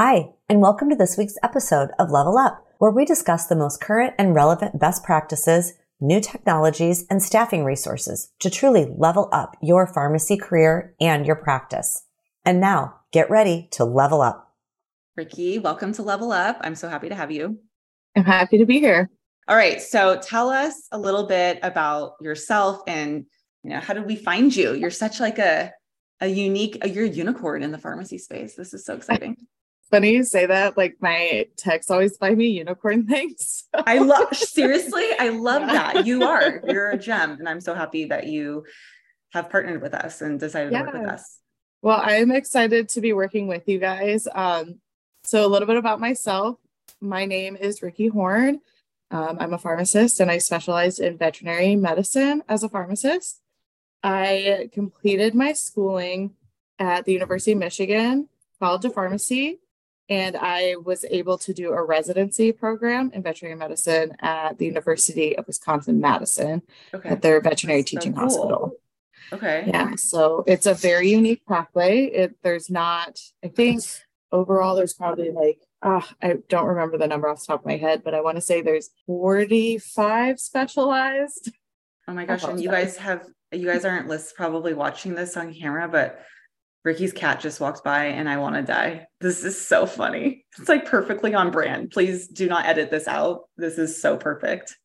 Hi, and welcome to this week's episode of Level Up, where we discuss the most current and relevant best practices, new technologies, and staffing resources to truly level up your pharmacy career and your practice. And now, get ready to level up. Rikki, welcome to Level Up. I'm so happy to have you. I'm happy to be here. All right, so tell us a little bit about yourself and you know how did we find you? You're such like a a unique, you're a unicorn in the pharmacy space. This is so exciting funny you say that. Like my texts always buy me unicorn things. I love seriously, I love yeah. that. You are, you're a gem. And I'm so happy that you have partnered with us and decided yeah. to work with us. Well, I'm excited to be working with you guys. Um, so a little bit about myself. My name is Rikki Horne. Um, I'm a pharmacist and I specialize in veterinary medicine as a pharmacist. I completed my schooling at the University of Michigan College of Pharmacy and I was able to do a residency program in veterinary medicine at the University of Wisconsin Madison okay. at their veterinary That's teaching so cool. hospital. Okay. Yeah. So it's a very unique pathway. It there's not, I think overall there's probably like uh, I don't remember the number off the top of my head, but I want to say there's 45 specialized. Oh my gosh. And you guys have you guys aren't list probably watching this on camera, but Rikki's cat just walked by and I want to die. This is so funny. It's like perfectly on brand. Please do not edit this out. This is so perfect.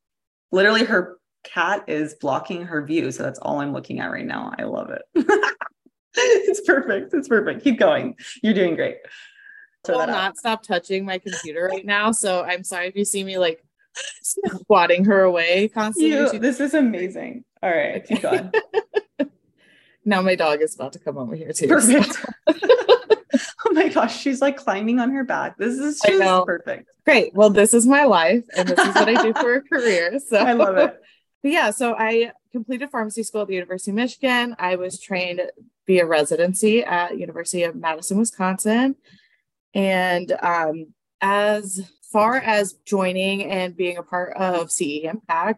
Literally, her cat is blocking her view. So that's all I'm looking at right now. I love it. it's perfect. It's perfect. Keep going. You're doing great. I will not stop touching my computer right now. So I'm sorry if you see me like squatting her away constantly. You, this is amazing. All right, keep going. Now my dog is about to come over here too. Perfect. oh my gosh, she's like climbing on her back. This is just perfect. Great. Well, this is my life and this is what I do for a career. So I love it. But yeah, so I completed pharmacy school at the University of Michigan. I was trained via residency at University of Madison, Wisconsin. And um, as far as joining and being a part of CEimpact,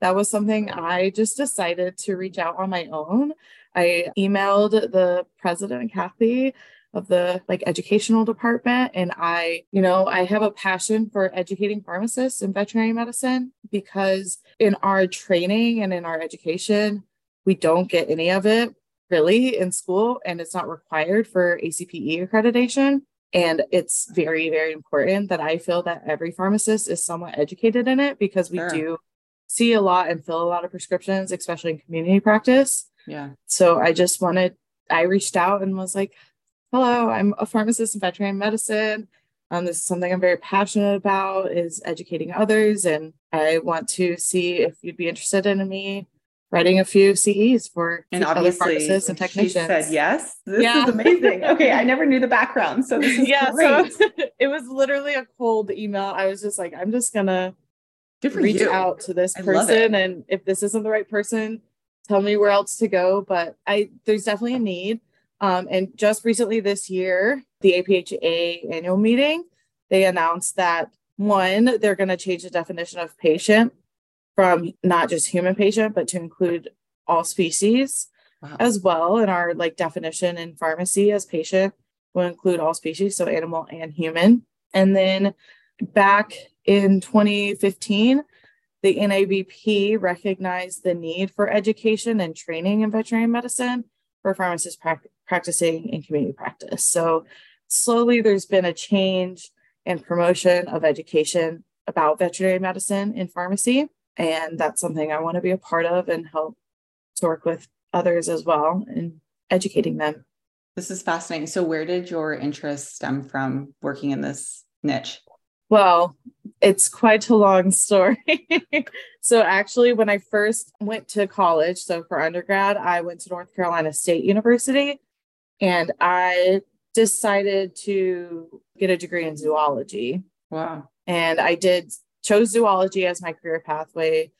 that was something I just decided to reach out on my own. I emailed the president, Kathy, of the like educational department and i you know i have a passion for educating pharmacists in veterinary medicine because in our training and in our education we don't get any of it really in school and it's not required for acpe accreditation and it's very very important that i feel that every pharmacist is somewhat educated in it because we sure. do see a lot and fill a lot of prescriptions especially in community practice yeah. So I just wanted, I reached out and was like, hello, I'm a pharmacist in veterinary medicine. Um, this is something I'm very passionate about is educating others. And I want to see if you'd be interested in me writing a few CEs for and other pharmacists and technicians. She said yes. This yeah. is amazing. Okay, I never knew the background, so this is yeah. Great. So it was literally a cold email. I was just like, I'm just gonna reach you. out to this person, and if this isn't the right person, tell me where else to go. But I there's definitely a need. Um, and just recently this year, the APHA annual meeting, they announced that one, they're going to change the definition of patient from not just human patient, but to include all species wow. as well. In our like definition in pharmacy as patient will include all species, so animal and human. And then back in 2015, the NABP recognized the need for education and training in veterinary medicine for pharmacists pra- practicing in community practice. So, slowly there's been a change and promotion of education about veterinary medicine in pharmacy. And that's something I want to be a part of and help to work with others as well in educating them. This is fascinating. So, where did your interest stem from working in this niche? Well, it's quite a long story. so, actually, when I first went to college, so for undergrad, I went to North Carolina State University and I decided to get a degree in zoology. Wow. And I did chose zoology as my career pathway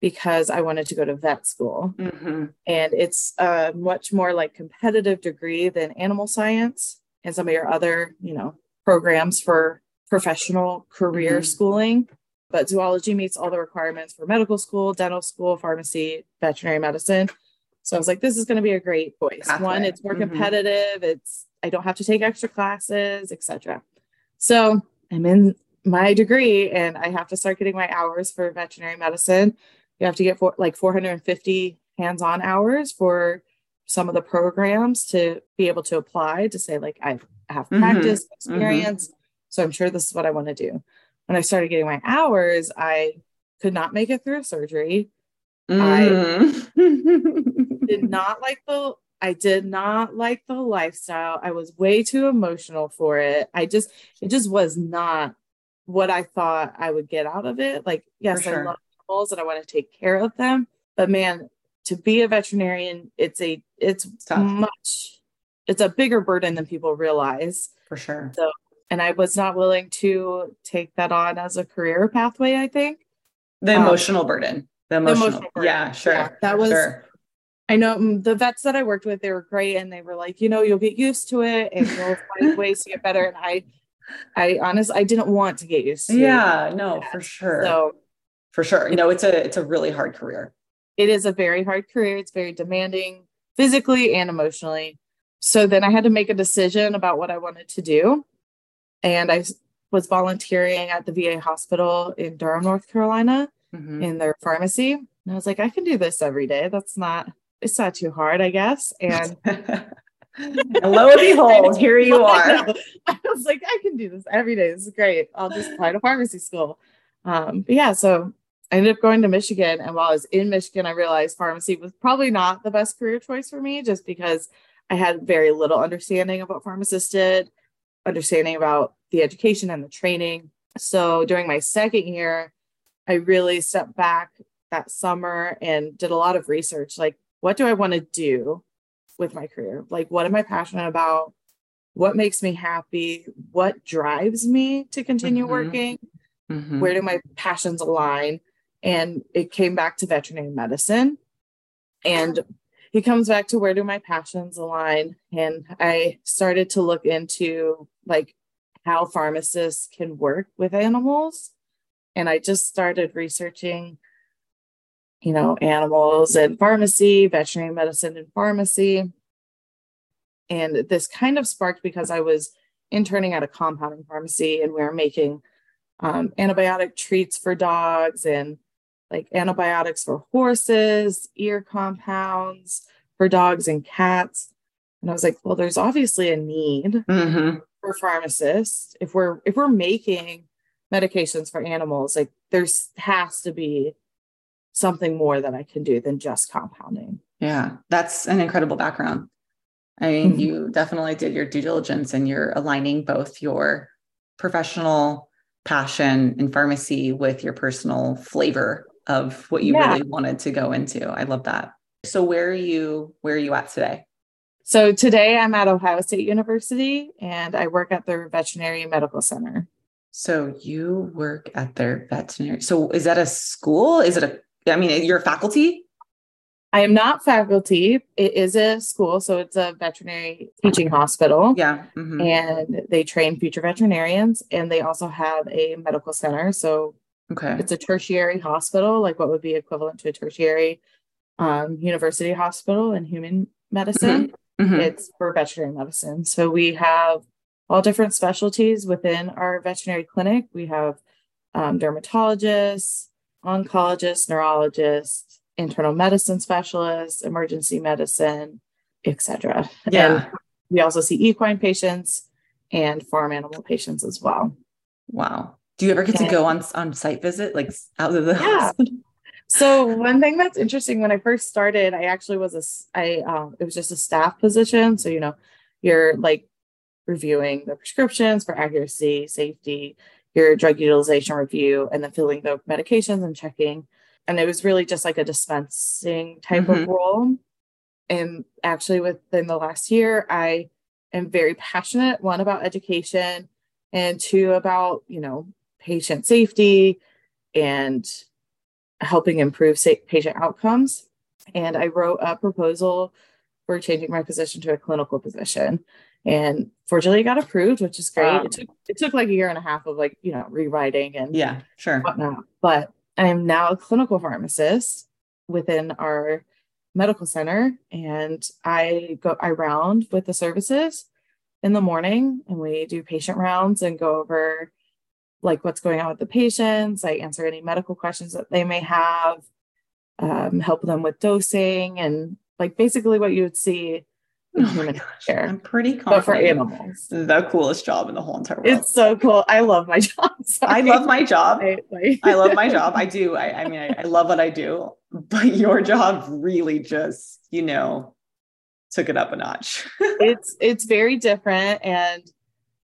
because I wanted to go to vet school. Mm-hmm. And it's a much more like competitive degree than animal science and some of your other, you know, programs for professional career mm-hmm. schooling, but zoology meets all the requirements for medical school, dental school, pharmacy, veterinary medicine. So I was like, this is going to be a great choice. Pathway. One, it's more mm-hmm. competitive. It's I don't have to take extra classes, etc. So I'm in my degree and I have to start getting my hours for veterinary medicine. You have to get for, like 450 hands on hours for some of the programs to be able to apply to say, like, I have mm-hmm. practice mm-hmm. experience. Mm-hmm. So I'm sure this is what I want to do. When I started getting my hours, I could not make it through a surgery. Mm-hmm. I did not like the I did not like the lifestyle. I was way too emotional for it. I just it just was not what I thought I would get out of it. Like, yes, sure. I love animals and I want to take care of them, but man, to be a veterinarian, it's a it's much it's a bigger burden than people realize. For sure. So, and I was not willing to take that on as a career pathway. I think the um, emotional um, burden. The emotional, the emotional burden. yeah, sure. Yeah, that was. Sure. I know mm, the vets that I worked with, they were great and they were like, you know, you'll get used to it and you'll find ways to get better. And I I honestly I didn't want to get used to Yeah, no, that. for sure. So for sure. You know, it's a it's a really hard career. It is a very hard career. It's very demanding physically and emotionally. So then I had to make a decision about what I wanted to do. And I was volunteering at the VA hospital in Durham, North Carolina mm-hmm. in their pharmacy. And I was like, I can do this every day. That's not it's not too hard, I guess. And lo and behold, here you are. I, was like, I can do this every day. This is great. I'll just apply to pharmacy school. Um, but yeah, so I ended up going to Michigan. And while I was in Michigan, I realized pharmacy was probably not the best career choice for me just because I had very little understanding of what pharmacists did, understanding about the education and the training. So during my second year, I really stepped back that summer and did a lot of research like what do I want to do with my career? Like, what am I passionate about? What makes me happy? What drives me to continue mm-hmm. working? Mm-hmm. Where do my passions align? And it came back to veterinary medicine. And he comes back to where do my passions align? And I started to look into like how pharmacists can work with animals. And I just started researching you know, animals and pharmacy, veterinary medicine and pharmacy. And this kind of sparked because I was interning at a compounding pharmacy and we were making um, antibiotic treats for dogs and like antibiotics for horses, ear compounds for dogs and cats. And I was like, well, there's obviously a need mm-hmm. for pharmacists. If we're if we're making medications for animals, like there's has to be something more that I can do than just compounding. Yeah, that's an incredible background. I mean, mm-hmm. you definitely did your due diligence and you're aligning both your professional passion in pharmacy with your personal flavor of what you yeah. really wanted to go into. I love that. So where are you where are you at today? So today I'm at Ohio State University and I work at their veterinary medical center. So you work at their veterinary. So is that a school? Is it a I mean, you're a faculty? I am not faculty. It is a school, so it's a veterinary teaching hospital. Yeah. Mm-hmm. And they train future veterinarians, and they also have a medical center. So okay, it's a tertiary hospital, like what would be equivalent to a tertiary um, university hospital in human medicine. Mm-hmm. Mm-hmm. It's for veterinary medicine. So we have all different specialties within our veterinary clinic. We have um, dermatologists, oncologists, neurologists, internal medicine specialists, emergency medicine, etc. Yeah. And we also see equine patients and farm animal patients as well. Wow. Do you ever get to go on on site visit, like out of the house? yeah. Hospital? So one thing that's interesting when I first started, I actually was a I um it was just a staff position. So you know, you're like reviewing the prescriptions for accuracy, safety, your drug utilization review and then filling the medications and checking. And it was really just like a dispensing type mm-hmm. of role. And actually, within the last year, I am very passionate one about education and two about, you know, patient safety and helping improve sa- patient outcomes. And I wrote a proposal for changing my position to a clinical position. And fortunately it got approved which is great. It took it took like a year and a half of like you know rewriting and yeah sure. whatnot. But i'm now a clinical pharmacist within our medical center. And i go i round with the services in the morning and we do patient rounds and go over like what's going on with the patients. I answer any medical questions that they may have, um, help them with dosing and like basically what you would see oh human care. I'm pretty confident. But for animals. The coolest job in the whole entire world. It's so cool. I love my job. Sorry. I love my job. I, like... I love my job. I do. I, I mean, I, I love what I do, but your job really just, you know, took it up a notch. it's it's very different and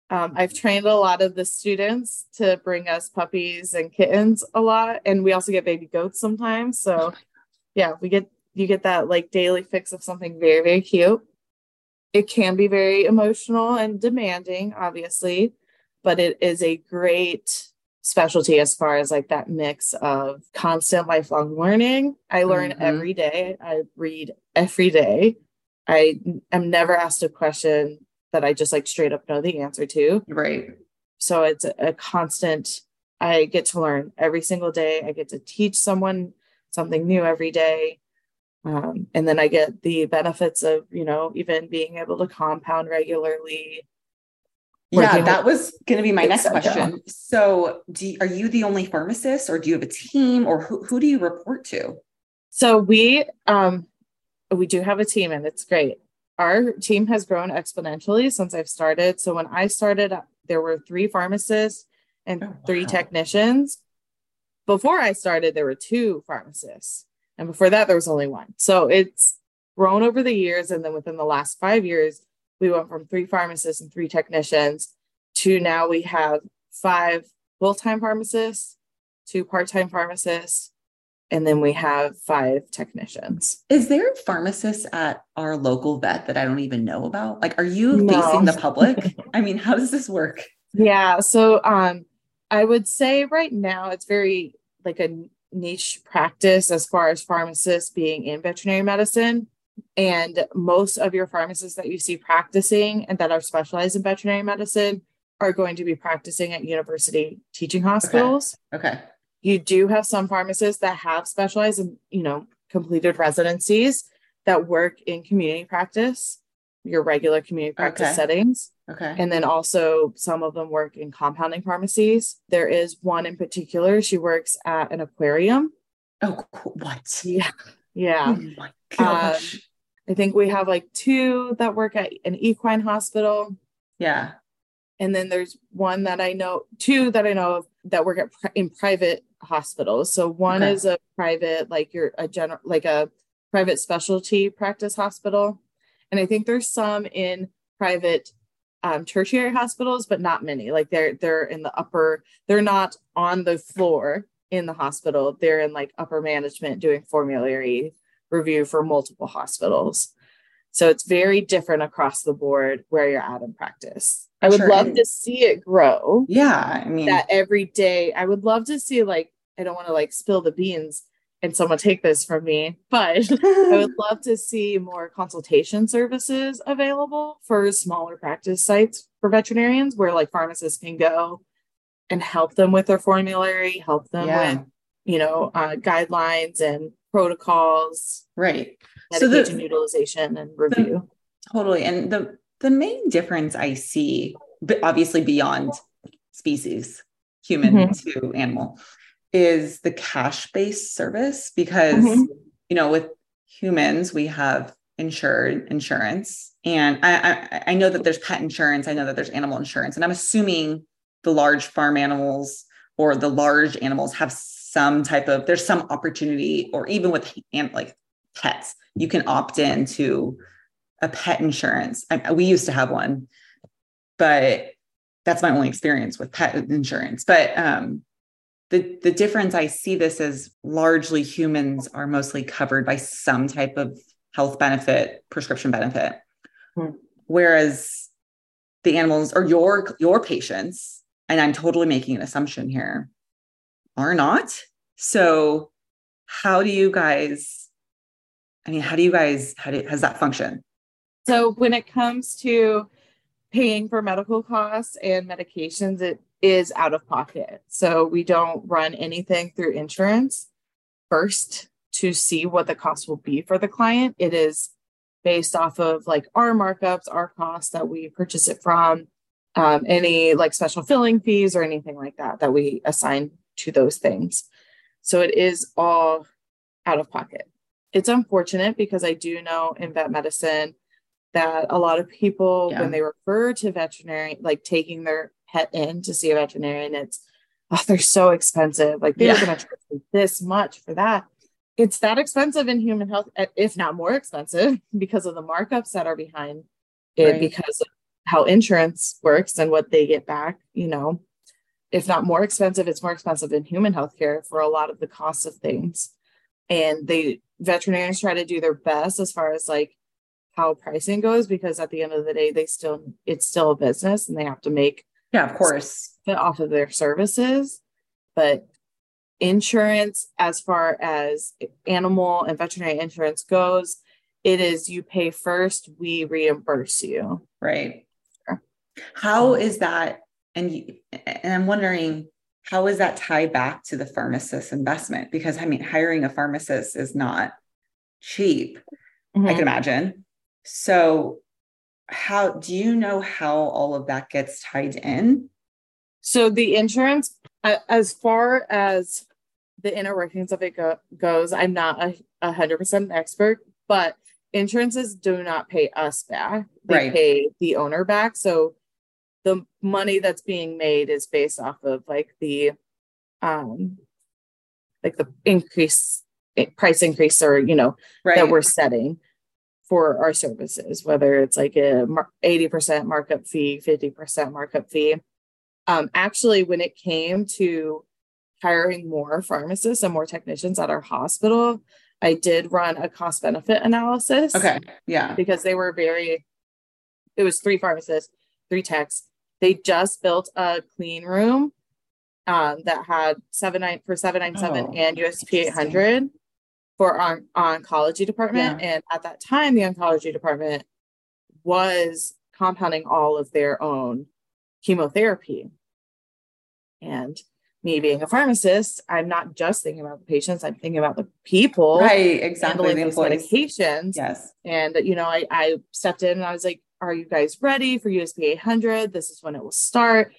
um, I've trained a lot of the students to bring us puppies and kittens a lot, and we also get baby goats sometimes. So, yeah, we get you get that like daily fix of something very very cute. It can be very emotional and demanding, obviously, but it is a great specialty as far as like that mix of constant lifelong learning. I learn mm-hmm. every day. I read every day. I am never asked a question that I just like straight up know the answer to. Right. So it's a, constant, I get to learn every single day. I get to teach someone something new every day. Um, and then I get the benefits of, you know, even being able to compound regularly. Yeah, that was going to be my next question. So, do you, are you the only pharmacist, or do you have a team, or who, who do you report to? So we um, we do have a team and it's great. Our team has grown exponentially since I've started. So when I started, there were three pharmacists and oh, wow. three technicians. Before I started, there were two pharmacists. And before that, there was only one. So it's grown over the years. And then within the last five years, we went from three pharmacists and three technicians to now we have five full time pharmacists, two part time pharmacists, and then we have five technicians. Is there a pharmacist at our local vet that I don't even know about? Like, are you no. facing the public? I mean, how does this work? Yeah. So, um, I would say right now it's very like a niche practice as far as pharmacists being in veterinary medicine. And most of your pharmacists that you see practicing and that are specialized in veterinary medicine are going to be practicing at university teaching hospitals. Okay. okay you do have some pharmacists that have specialized and you know completed residencies that work in community practice your regular community practice okay. settings. Okay. And then also some of them work in compounding pharmacies. There is one in particular. She works at an aquarium. Oh what? Yeah. Yeah. Oh my gosh. Um, i think we have like two that work at an equine hospital. Yeah. And then there's one that i know two that i know of that work at in private hospitals. So one okay. is a private, like you're a general, like a private specialty practice hospital, and I think there's some in private um, tertiary hospitals, but not many. Like they're they're in the upper, they're not on the floor in the hospital. They're in like upper management doing formulary review for multiple hospitals. So it's very different across the board where you're at in practice. I would sure. love to see it grow. Yeah. I mean, that every day, I would love to see, like, I don't want to like spill the beans and someone take this from me, but I would love to see more consultation services available for smaller practice sites for veterinarians where like pharmacists can go and help them with their formulary, help them yeah. with, you know, uh, guidelines and protocols. Right. Medication so the, utilization and review. The, totally. And the the main difference I see, but obviously beyond species, human mm-hmm. to animal, is the cash based service because, mm-hmm. you know, with humans, we have insured insurance. And I, I, I know that there's pet insurance, I know that there's animal insurance, and I'm assuming the large farm animals or the large animals have some type of there's some opportunity or even with like pets you can opt in to a pet insurance. I, we used to have one, but that's my only experience with pet insurance. But um, the the difference I see this as largely humans are mostly covered by some type of health benefit, prescription benefit, hmm. whereas the animals or your your patients, and I'm totally making an assumption here, are not. So, how do you guys? I mean, how do you guys? How do, has that function? So when it comes to paying for medical costs and medications, it is out of pocket. So we don't run anything through insurance first to see what the cost will be for the client. It is based off of like our markups, our costs that we purchase it from, um, any like special filling fees or anything like that that we assign to those things. So it is all out of pocket. It's unfortunate because I do know in vet medicine that a lot of people, yeah. when they refer to veterinary, like taking their pet in to see a veterinarian, it's oh, they're so expensive. Like they're yeah. going to charge this much for that. It's that expensive in human health, eh, if not more expensive, because of the markups that are behind it, right. because of how insurance works and what they get back. You know, if not more expensive, it's more expensive in human healthcare for a lot of the costs of things. And they veterinarians try to do their best as far as like how pricing goes because at the end of the day they still it's still a business and they have to make yeah of course. off of their services but insurance as far as animal and veterinary insurance goes it is you pay first we reimburse you. Right. How is that and you, and i'm wondering how is that tied back to the pharmacist investment? Because i mean hiring a pharmacist is not cheap mm-hmm. i can imagine. So, how do you know how all of that gets tied in? So, the insurance, as far as the inner workings of it go- goes, I'm not a hundred percent expert, but insurances do not pay us back; they right. pay the owner back. So, the money that's being made is based off of like the, um, like the increase price increase or you know right. that we're setting for our services, whether it's like a 80% markup fee, 50% markup fee. Um, actually, when it came to hiring more pharmacists and more technicians at our hospital, I did run a cost benefit analysis. Okay. Yeah. Because they were very, it was three pharmacists, three techs. They just built a clean room um, that had seven nine for 797 oh, and USP 800 for our oncology department. Yeah. And at that time, the oncology department was compounding all of their own chemotherapy. And me being a pharmacist, I'm not just thinking about the patients, I'm thinking about the people. Right, exactly. The medications. Yes. And, you know, I, I stepped in and I was like, are you guys ready for USP 800? This is when it will start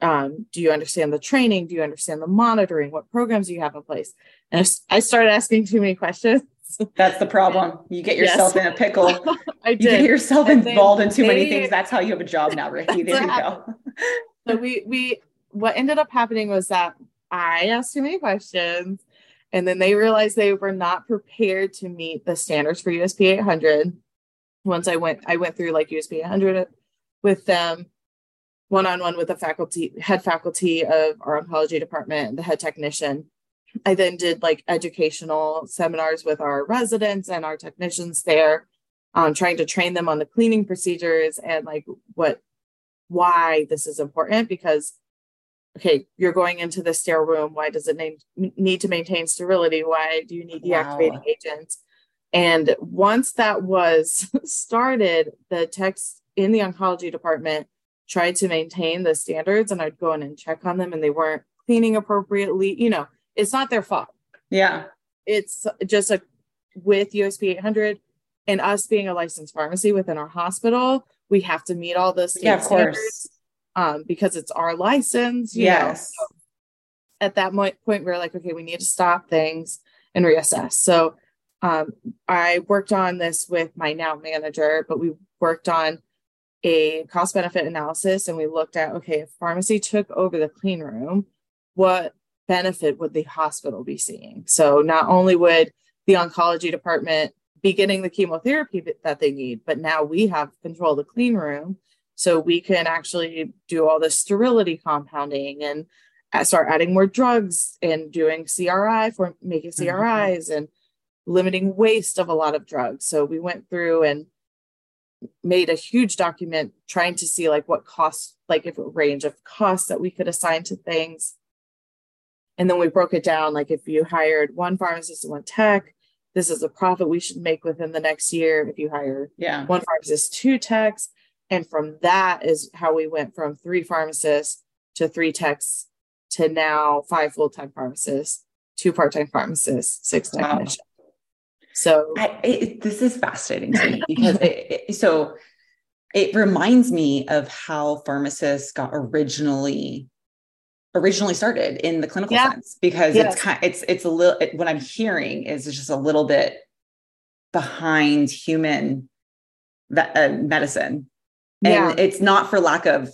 um, do you understand the training? Do you understand the monitoring? What programs do you have in place? And I started asking too many questions. That's the problem. You get yourself yes. in a pickle. I did. You get yourself and involved in too they, many things. That's how you have a job now, Rikki. There you go. so we we what ended up happening was that I asked too many questions, and then they realized they were not prepared to meet the standards for USP 800. Once I went, I went through like USP 800 with them one-on-one with the faculty head faculty of our oncology department the head technician i then did like educational seminars with our residents and our technicians there um, trying to train them on the cleaning procedures and like what why this is important because okay you're going into the sterile room why does it need, need to maintain sterility why do you need deactivating wow. agents and once that was started the techs in the oncology department tried to maintain the standards and I'd go in and check on them and they weren't cleaning appropriately. You know, it's not their fault. Yeah. It's just a with USP 800 and us being a licensed pharmacy within our hospital, we have to meet all the yeah, of course. Um, because it's our license. yes. So at that point, point, we are like, okay, we need to stop things and reassess. So um, I worked on this with my now manager, but we worked on a cost benefit analysis and we looked at okay, if pharmacy took over the clean room, what benefit would the hospital be seeing? So not only would the oncology department be getting the chemotherapy that they need, but now we have control of the clean room. So we can actually do all the sterility compounding and start adding more drugs and doing CRI for making CRIs mm-hmm. and limiting waste of a lot of drugs. So we went through and made a huge document trying to see like what costs, like if a range of costs that we could assign to things. And then we broke it down like if you hired one pharmacist and one tech, this is a profit we should make within the next year. If you hire yeah. one pharmacist, two techs. And from that is how we went from three pharmacists to three techs to now five full time pharmacists, two part time pharmacists, six technicians. So I, it, this is fascinating to me because it, it, so it reminds me of how pharmacists got originally originally started in the clinical yeah. sense because yes. it's kind it's it's a little it, what I'm hearing is it's just a little bit behind human uh, medicine and yeah. it's not for lack of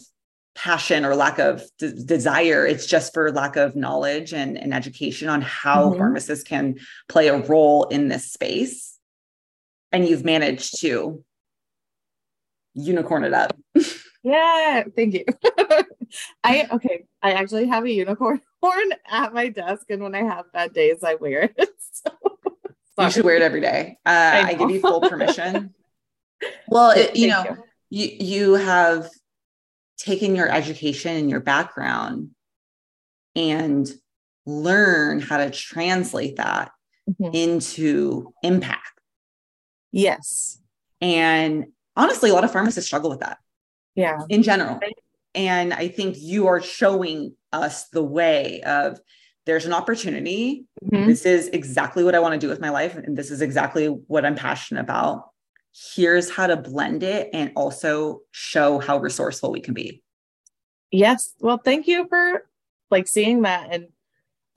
passion or lack of d- desire it's just for lack of knowledge and, and education on how mm-hmm. pharmacists can play a role in this space and you've managed to unicorn it up yeah thank you i okay i actually have a unicorn horn at my desk and when i have bad days i wear it so, you should wear it every day uh, I, I, give you full permission well it, you know you. you you have taken your education and your background and learn how to translate that mm-hmm. into impact. Yes. And honestly, a lot of pharmacists struggle with that. Yeah. In general. And I think you are showing us the way of there's an opportunity. Mm-hmm. This is exactly what I want to do with my life. And this is exactly what I'm passionate about here's how to blend it and also show how resourceful we can be. Yes. Well, thank you for like seeing that and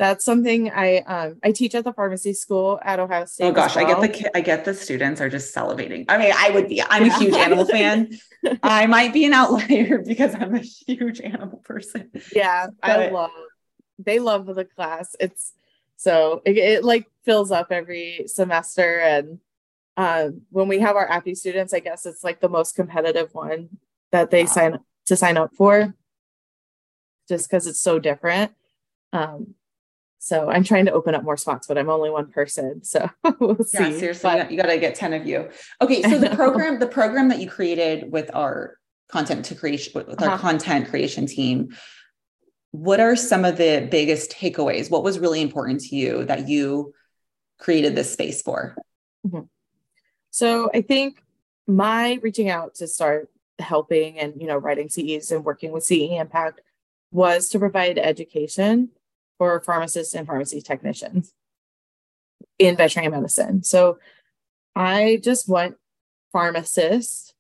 that's something I um I teach at the pharmacy school at Ohio State. Oh gosh, well. I get the I get the students are just salivating. I mean, I would be. I'm yeah. a huge animal fan. I might be an outlier because I'm a huge animal person. Yeah, but... I love. They love the class. It's so it, it like fills up every semester and um, when we have our APPE students, I guess it's like the most competitive one that they wow. sign to sign up for, just because it's so different. Um, so I'm trying to open up more spots, but I'm only one person, so we'll yeah, see. seriously, but, you got to get ten of you. Okay, so the program, the program that you created with our content to creation with our uh-huh. content creation team what are some of the biggest takeaways what was really important to you that you created this space for mm-hmm. So I think my reaching out to start helping and you know writing CEs and working with CEimpact was to provide education for pharmacists and pharmacy technicians in veterinary medicine. So I just want pharmacists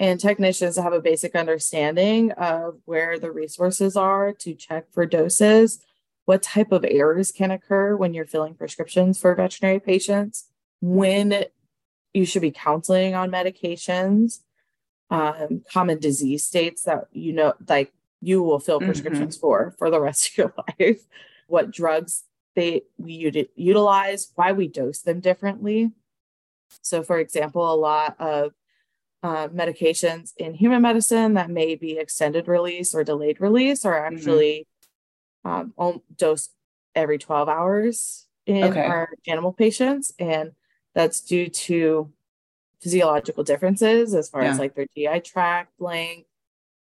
and technicians to have a basic understanding of where the resources are to check for doses, what type of errors can occur when you're filling prescriptions for veterinary patients, when you should be counseling on medications, um, common disease states that you know, like you will fill mm-hmm. prescriptions mm-hmm. for for the rest of your life, what drugs they we utilize, why we dose them differently. So, for example, a lot of uh, medications in human medicine that may be extended release or delayed release are mm-hmm. actually mm-hmm. um, dosed every 12 hours in okay. our animal patients. And that's due to physiological differences as far yeah. as like their GI tract length,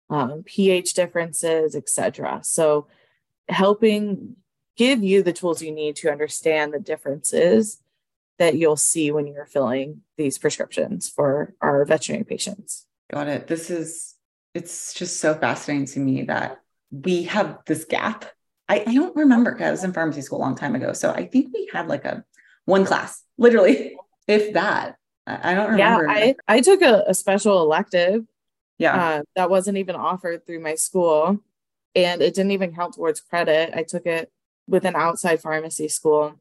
um, pH differences, etc. So, helping give you the tools you need to understand the differences that you'll see when you're filling these prescriptions for our veterinary patients. Got it. This is it's just so fascinating to me that we have this gap. I, I don't remember because I was in pharmacy school a long time ago. So I think we had like a one class, literally, if that. I don't remember. Yeah, I, I took a, a special elective. Yeah. Uh, that wasn't even offered through my school. And it didn't even count towards credit. I took it with an outside pharmacy school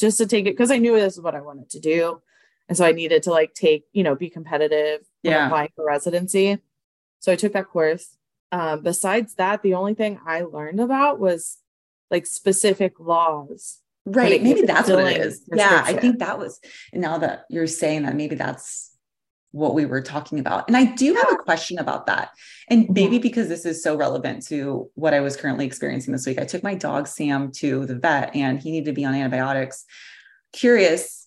just to take it because I knew this is what I wanted to do. And so I needed to like take, you know, be competitive yeah. applying for residency. So I took that course. Um, besides that, the only thing I learned about was like specific laws Right. Maybe that's what it is. Yeah. I think that was now that you're saying that maybe that's what we were talking about. And I do have a question about that. And mm-hmm. maybe because this is so relevant to what I was currently experiencing this week. I took my dog Sam to the vet and he needed to be on antibiotics. Curious,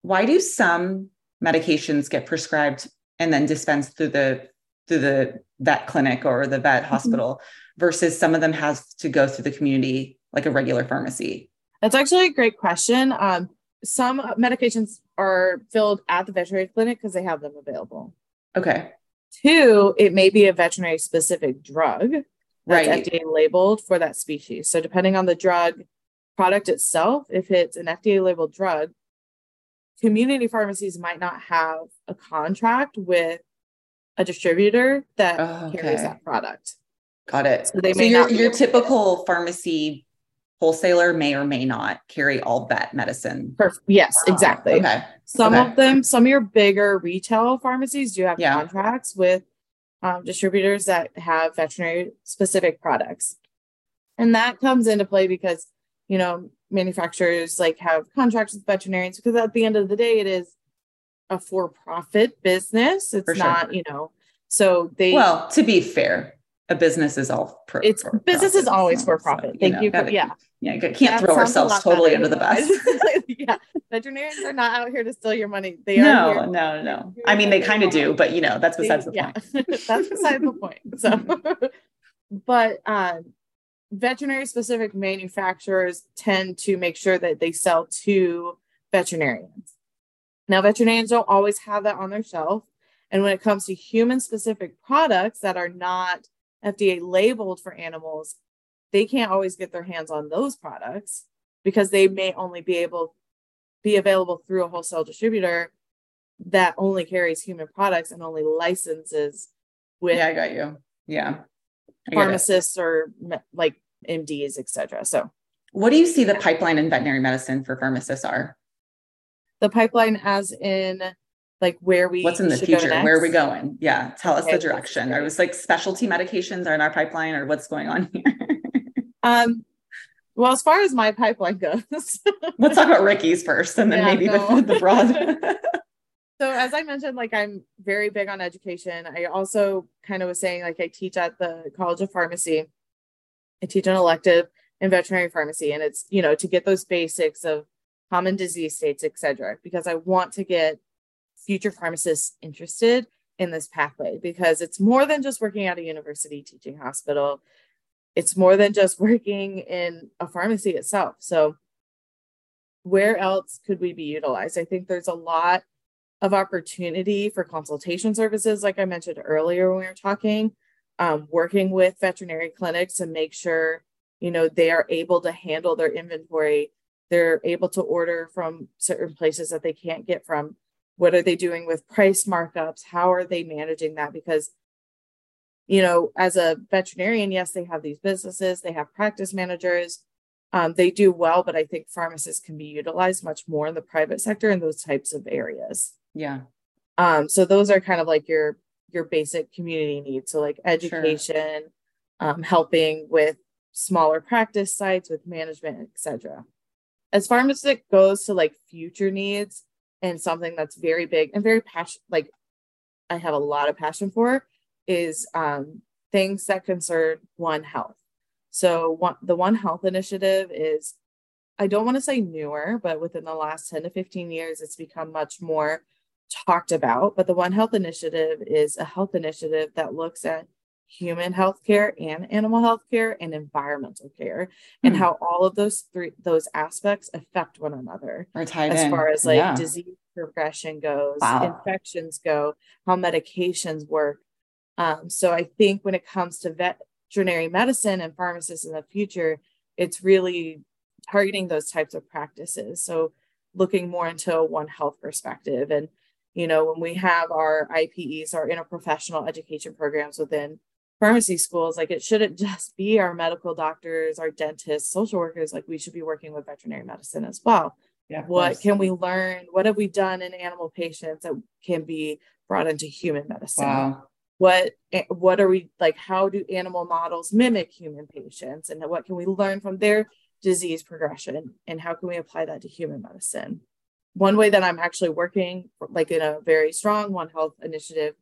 why do some medications get prescribed and then dispensed through the through the vet clinic or the vet mm-hmm. hospital versus some of them has to go through the community like a regular pharmacy? That's actually a great question. Um, some medications are filled at the veterinary clinic because they have them available. Okay. Two, it may be a veterinary specific drug that's right. FDA labeled for that species. So depending on the drug product itself, if it's an FDA labeled drug, community pharmacies might not have a contract with a distributor that oh, okay. carries that product. Got it. So they so may your, your typical pharmacy wholesaler may or may not carry all vet medicine. Perfect. Yes, exactly. Okay. Some okay. of them, some of your bigger retail pharmacies do have yeah. contracts with um, distributors that have veterinary specific products. And that comes into play because, you know, manufacturers like have contracts with veterinarians because at the end of the day, it is a for profit business. It's not, you know, so they. Well, to be fair, a business is all pro- it's business is always for profit. So, Thank you. Know, you yeah. Yeah. Can't that throw ourselves totally under the bus. yeah. Veterinarians are not out here to steal your money. They no, are. No, no, no. I mean, they kind of do, but you know, that's besides the point. Yeah. that's beside the point. So, but um, veterinary specific manufacturers tend to make sure that they sell to veterinarians. Now, veterinarians don't always have that on their shelf. And when it comes to human specific products that are not FDA labeled for animals, they can't always get their hands on those products because they may only be able be available through a wholesale distributor that only carries human products and only licenses with yeah i got you. Yeah pharmacists or like mds etc so what do you see the pipeline in veterinary medicine for pharmacists are? The pipeline as in like where we what's in the future? Where are we going? Yeah tell okay. us the direction. Are was like specialty medications are in our pipeline or what's going on here um well as far as my pipeline goes let's talk about Rikki's first and then yeah, maybe no. the, the broad so as i mentioned like i'm very big on education i also kind of was saying like i teach at the college of pharmacy i teach an elective in veterinary pharmacy and it's you know to get those basics of common disease states etc because i want to get future pharmacists interested in this pathway because it's more than just working at a university teaching hospital. It's more than just working in a pharmacy itself. So, where else could we be utilized? I think there's a lot of opportunity for consultation services, like I mentioned earlier when we were talking, um, working with veterinary clinics to make sure you know they are able to handle their inventory. They're able to order from certain places that they can't get from what are they doing with price markups? How are they managing that? Because, you know, as a veterinarian, yes, they have these businesses, they have practice managers, um, they do well, but I think pharmacists can be utilized much more in the private sector in those types of areas. Yeah. Um, so those are kind of like your your basic community needs. So like education, sure. um, helping with smaller practice sites, with management, etc. As pharmacist goes to like future needs, and something that's very big and very passion like I have a lot of passion for is um, things that concern One Health. So one, the One Health initiative is, I don't want to say newer, but within the last 10 to 15 years, it's become much more talked about. But the One Health initiative is a health initiative that looks at human health care and animal health care and environmental care mm. and hmm. how all of those three those aspects affect one another as in. far as like yeah. disease progression goes wow. infections go how medications work um, so i think when it comes to veterinary medicine and pharmacists in the future it's really targeting those types of practices. So looking more into a one health perspective. And you know when we have our IPEs our interprofessional education programs within pharmacy schools like it shouldn't just be our medical doctors our dentists social workers like we should be working with veterinary medicine as well. Yeah, what can we learn? What have we done in animal patients that can be brought into human medicine? Wow. What what are we like how do animal models mimic human patients and what can we learn from their disease progression and how can we apply that to human medicine one way that i'm actually working like in a very strong one health initiative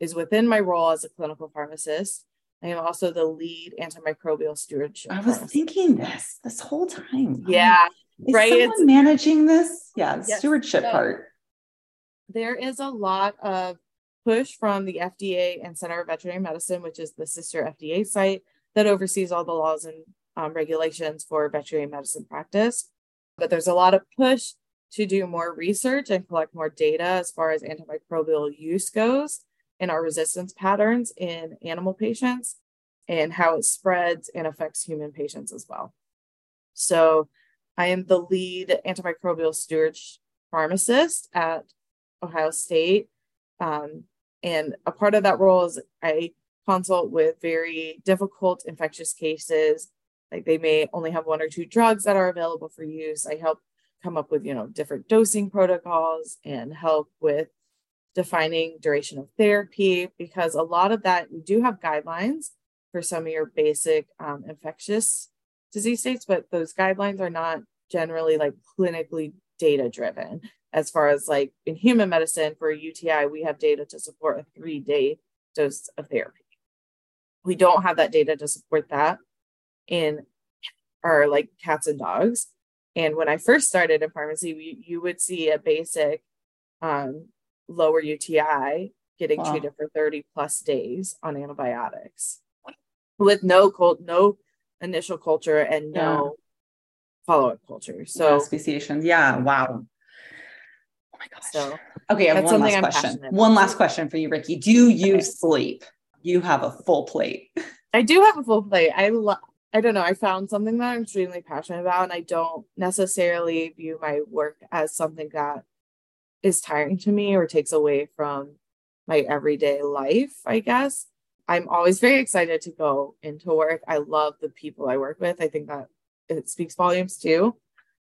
is within my role as a clinical pharmacist. I am also the lead antimicrobial stewardship. I was pharmacist. thinking this this whole time. Yeah. Is right. Someone it's, managing this? Yeah, yes, stewardship so part. There is a lot of push from the FDA and Center of Veterinary Medicine, which is the sister FDA site that oversees all the laws and um, regulations for veterinary medicine practice. But there's a lot of push to do more research and collect more data as far as antimicrobial use goes and our resistance patterns in animal patients and how it spreads and affects human patients as well. So, I am the lead antimicrobial stewardship pharmacist at Ohio State. Um, and a part of that role is I consult with very difficult infectious cases. Like they may only have one or two drugs that are available for use. I help come up with, you know, different dosing protocols and help with defining duration of therapy because a lot of that we do have guidelines for some of your basic um, infectious disease states, but those guidelines are not generally like clinically data driven. As far as like in human medicine for UTI, we have data to support a three day dose of therapy. We don't have that data to support that in our like cats and dogs. And when I first started in pharmacy, we, you would see a basic um, lower UTI getting wow. treated for 30 plus days on antibiotics with no cult, no initial culture and no yeah. follow-up culture. So yeah, speciations. Yeah. Wow. Oh my gosh. So okay, I have one last question. One last question for you, Rikki. Do you okay. sleep? You have a full plate. I do have a full plate. I love I don't know. I found something that I'm extremely passionate about, and I don't necessarily view my work as something that is tiring to me or takes away from my everyday life, I guess. I'm always very excited to go into work. I love the people I work with. I think that it speaks volumes too.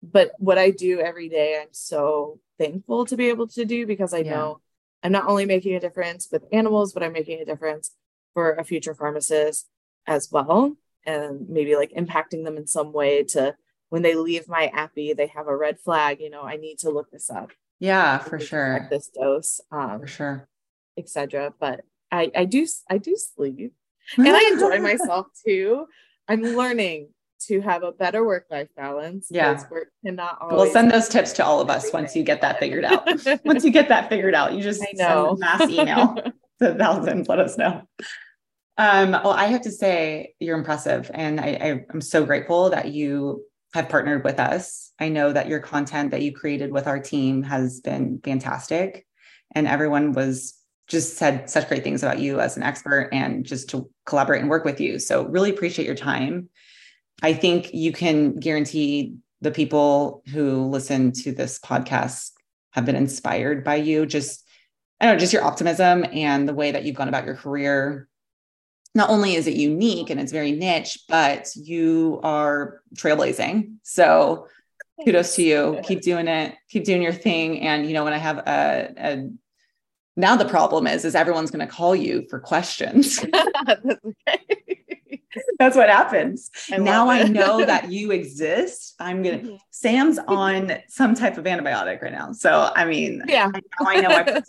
But what I do every day, I'm so thankful to be able to do because I yeah. know I'm not only making a difference with animals, but I'm making a difference for a future pharmacist as well and maybe like impacting them in some way to when they leave my APPE they have a red flag you know i need to look this up. Yeah for sure. this dose um for sure. etc but i i do i do sleep and i enjoy myself too. I'm learning to have a better work life balance. Yeah. Work cannot always we'll send those tips to all of us once you get that figured out. once you get that figured out, you just I know. mass email to thousands, let us know. Um, well, I have to say you're impressive, and I, I, I'm so grateful that you have partnered with us. I know that your content that you created with our team has been fantastic, and everyone was just said such great things about you as an expert and just to collaborate and work with you. So really appreciate your time. I think you can guarantee the people who listen to this podcast have been inspired by you. Just I don't know, just your optimism and the way that you've gone about your career not only is it unique and it's very niche, but you are trailblazing. So kudos to you. Keep doing it. Keep doing your thing. And you know, when I have a, a now the problem is, is everyone's going to call you for questions. That's what happens. I now I know that you exist. I'm gonna. Mm-hmm. Sam's on some type of antibiotic right now, so I mean, yeah. I know. I,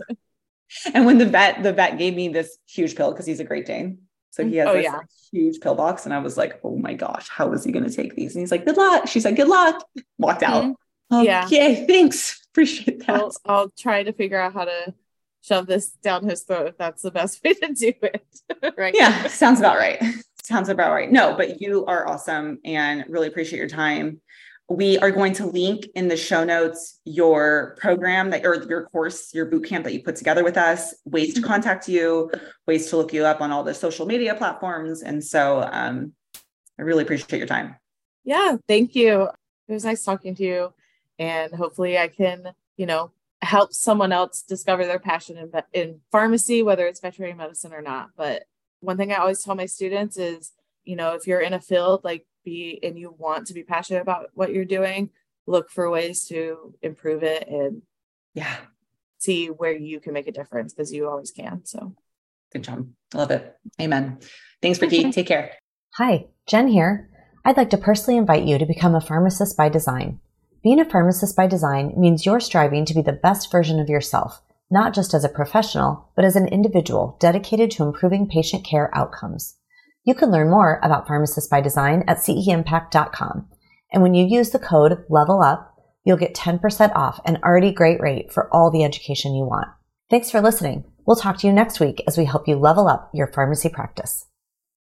and when the vet, the vet gave me this huge pill because he's a Great Dane. So he has oh, this yeah. huge pill box. And I was like, oh my gosh, how is he going to take these? And he's like, good luck. She said, good luck. Walked out. Mm-hmm. Yeah. Okay. Thanks. Appreciate that. I'll, I'll, try to figure out how to shove this down his throat if that's the best way to do it. right. Yeah. Sounds about right. Sounds about right. No, but you are awesome and really appreciate your time. We are going to link in the show notes your program that or your course your boot camp that you put together with us ways to mm-hmm. contact you ways to look you up on all the social media platforms. And so um, i really appreciate your time. Yeah thank you. It was nice talking to you. And hopefully i can you know help someone else discover their passion in, in pharmacy whether it's veterinary medicine or not. But one thing i always tell my students is you know if you're in a field like be and you want to be passionate about what you're doing, look for ways to improve it and yeah, see where you can make a difference because you always can. So good job. Love it. Amen. Thanks, Rikki. Take care. Hi, Jen here. I'd like to personally invite you to become a pharmacist by design. Being a pharmacist by design means you're striving to be the best version of yourself, not just as a professional, but as an individual dedicated to improving patient care outcomes. You can learn more about Pharmacist by Design at ceimpact.com. And when you use the code LEVEL UP, you'll get 10% off an already great rate for all the education you want. Thanks for listening. We'll talk to you next week as we help you level up your pharmacy practice.